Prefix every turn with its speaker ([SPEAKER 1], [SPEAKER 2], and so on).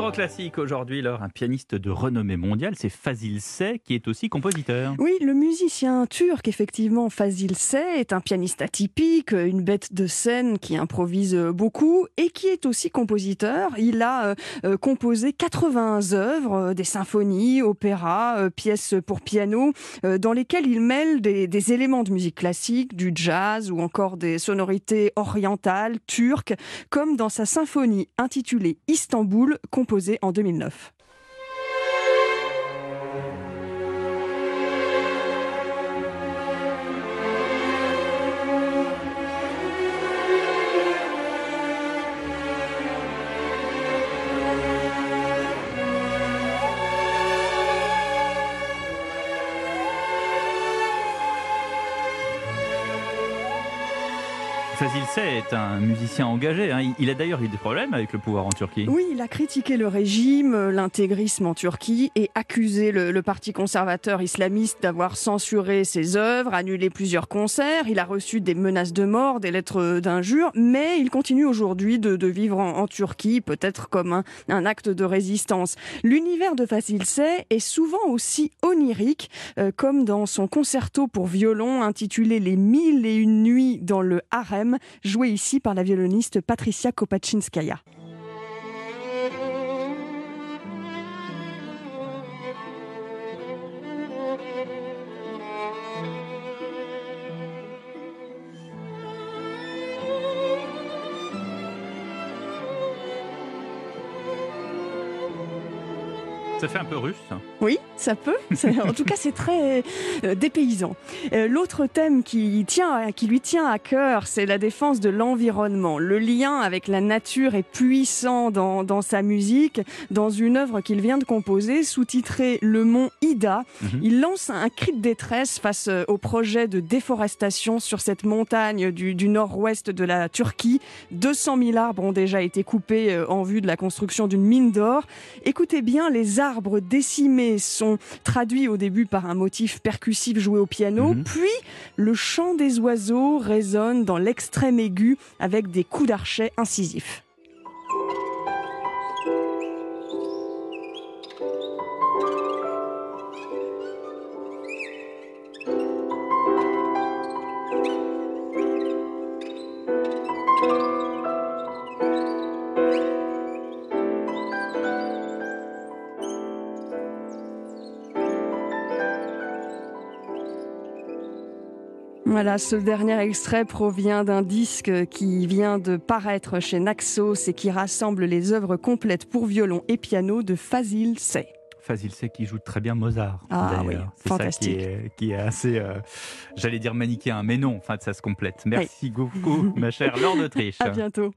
[SPEAKER 1] grand classique aujourd'hui, alors un pianiste de renommée mondiale, c'est Fazil Say qui est aussi compositeur.
[SPEAKER 2] Oui, le musicien turc, effectivement, Fazil Say, est un pianiste atypique, une bête de scène qui improvise beaucoup et qui est aussi compositeur. Il a euh, composé 80 œuvres, euh, des symphonies, opéras, euh, pièces pour piano, euh, dans lesquelles il mêle des, des éléments de musique classique, du jazz ou encore des sonorités orientales, turques, comme dans sa symphonie intitulée Istanbul, composée en 2009.
[SPEAKER 1] Fazil Say est un musicien engagé. hein. Il- a d'ailleurs eu des problèmes avec le pouvoir en Turquie.
[SPEAKER 2] Oui, il a critiqué le régime, euh, l'intégrisme en Turquie et accusé le, parti conservateur islamiste d'avoir censuré ses œuvres, annulé plusieurs concerts. Il a reçu des menaces de mort, des lettres d'injures, mais il continue aujourd'hui de, vivre en, Turquie, peut-être comme un, acte de résistance. L'univers de Facile Say est souvent aussi onirique, euh, comme dans son concerto pour violon intitulé Les mille et une nuits dans le harem, joué ici par la violoniste Patricia Kopachinskaya.
[SPEAKER 1] Ça fait un peu russe.
[SPEAKER 2] Oui, ça peut. En tout cas, c'est très euh, dépaysant. Euh, L'autre thème qui, tient, qui lui tient à cœur, c'est la défense de l'environnement. Le lien avec la nature est puissant dans, dans sa musique. Dans une œuvre qu'il vient de composer, sous-titrée Le Mont Ida,
[SPEAKER 1] Mhm.
[SPEAKER 2] il lance un cri de détresse face euh, au projet de déforestation sur cette montagne du, du nord-ouest de la Turquie. 200 000 arbres ont déjà été coupés en vue de la construction d'une mine d'or. Écoutez bien, les arbres décimés sont traduits au début par un motif percussif joué au piano,
[SPEAKER 1] Mhm.
[SPEAKER 2] puis le chant des oiseaux résonne dans l'extrême aigu avec des coups d'archet incisifs. Voilà, ce dernier extrait provient d'un disque qui vient de paraître chez Naxos et qui rassemble les œuvres complètes pour violon et piano de Fazil Say.
[SPEAKER 1] Fazil Say qui joue très bien Mozart.
[SPEAKER 2] Ah oui,
[SPEAKER 1] C'est ça qui
[SPEAKER 2] fantastique.
[SPEAKER 1] est, qui est assez, euh, j'allais dire manichéen, mais non, enfin ça se complète. Merci beaucoup, ma chère Laure d'Autriche.
[SPEAKER 2] À bientôt.